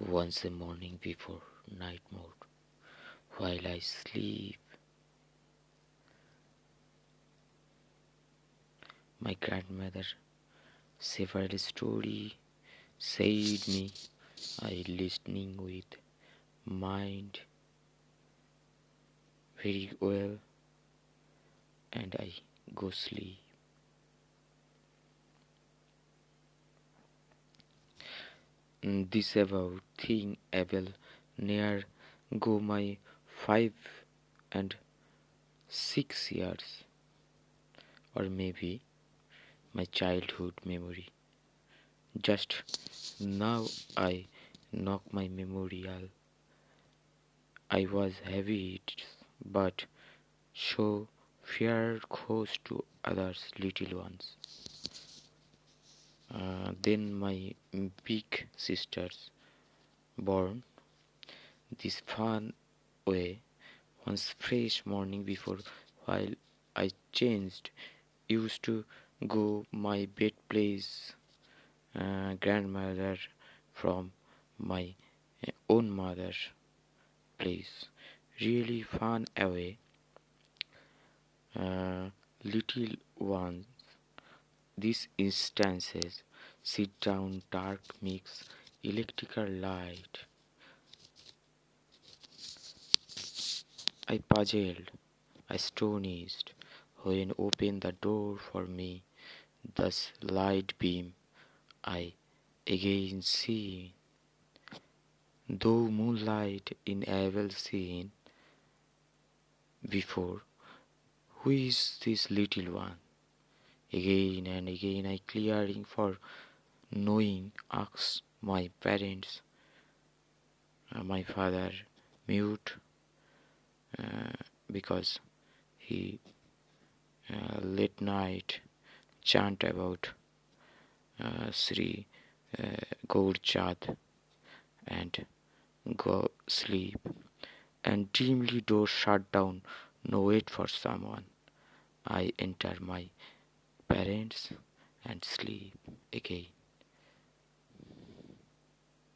once a morning before night mode while I sleep. My grandmother several story said me I listening with mind very well and I go sleep. Mm, this about thing will near go my five and six years or maybe my childhood memory. Just now I knock my memorial. I was heavy but so fear close to others little ones. Uh, then my big sisters born. This fun way once fresh morning before while I changed used to go my bed place uh, grandmother from my own mother place. Really fun away. Uh, little ones. These instances sit down dark mix electrical light I puzzled, astonished, when opened the door for me, thus light beam I again see. Though moonlight in evil seen before, who is this little one? Again and again I clearing for knowing asked my parents, uh, my father mute uh, because he uh, late night chant about uh, Sri uh, Gaur Chad and go sleep. And dimly door shut down no wait for someone. I enter my parents and sleep again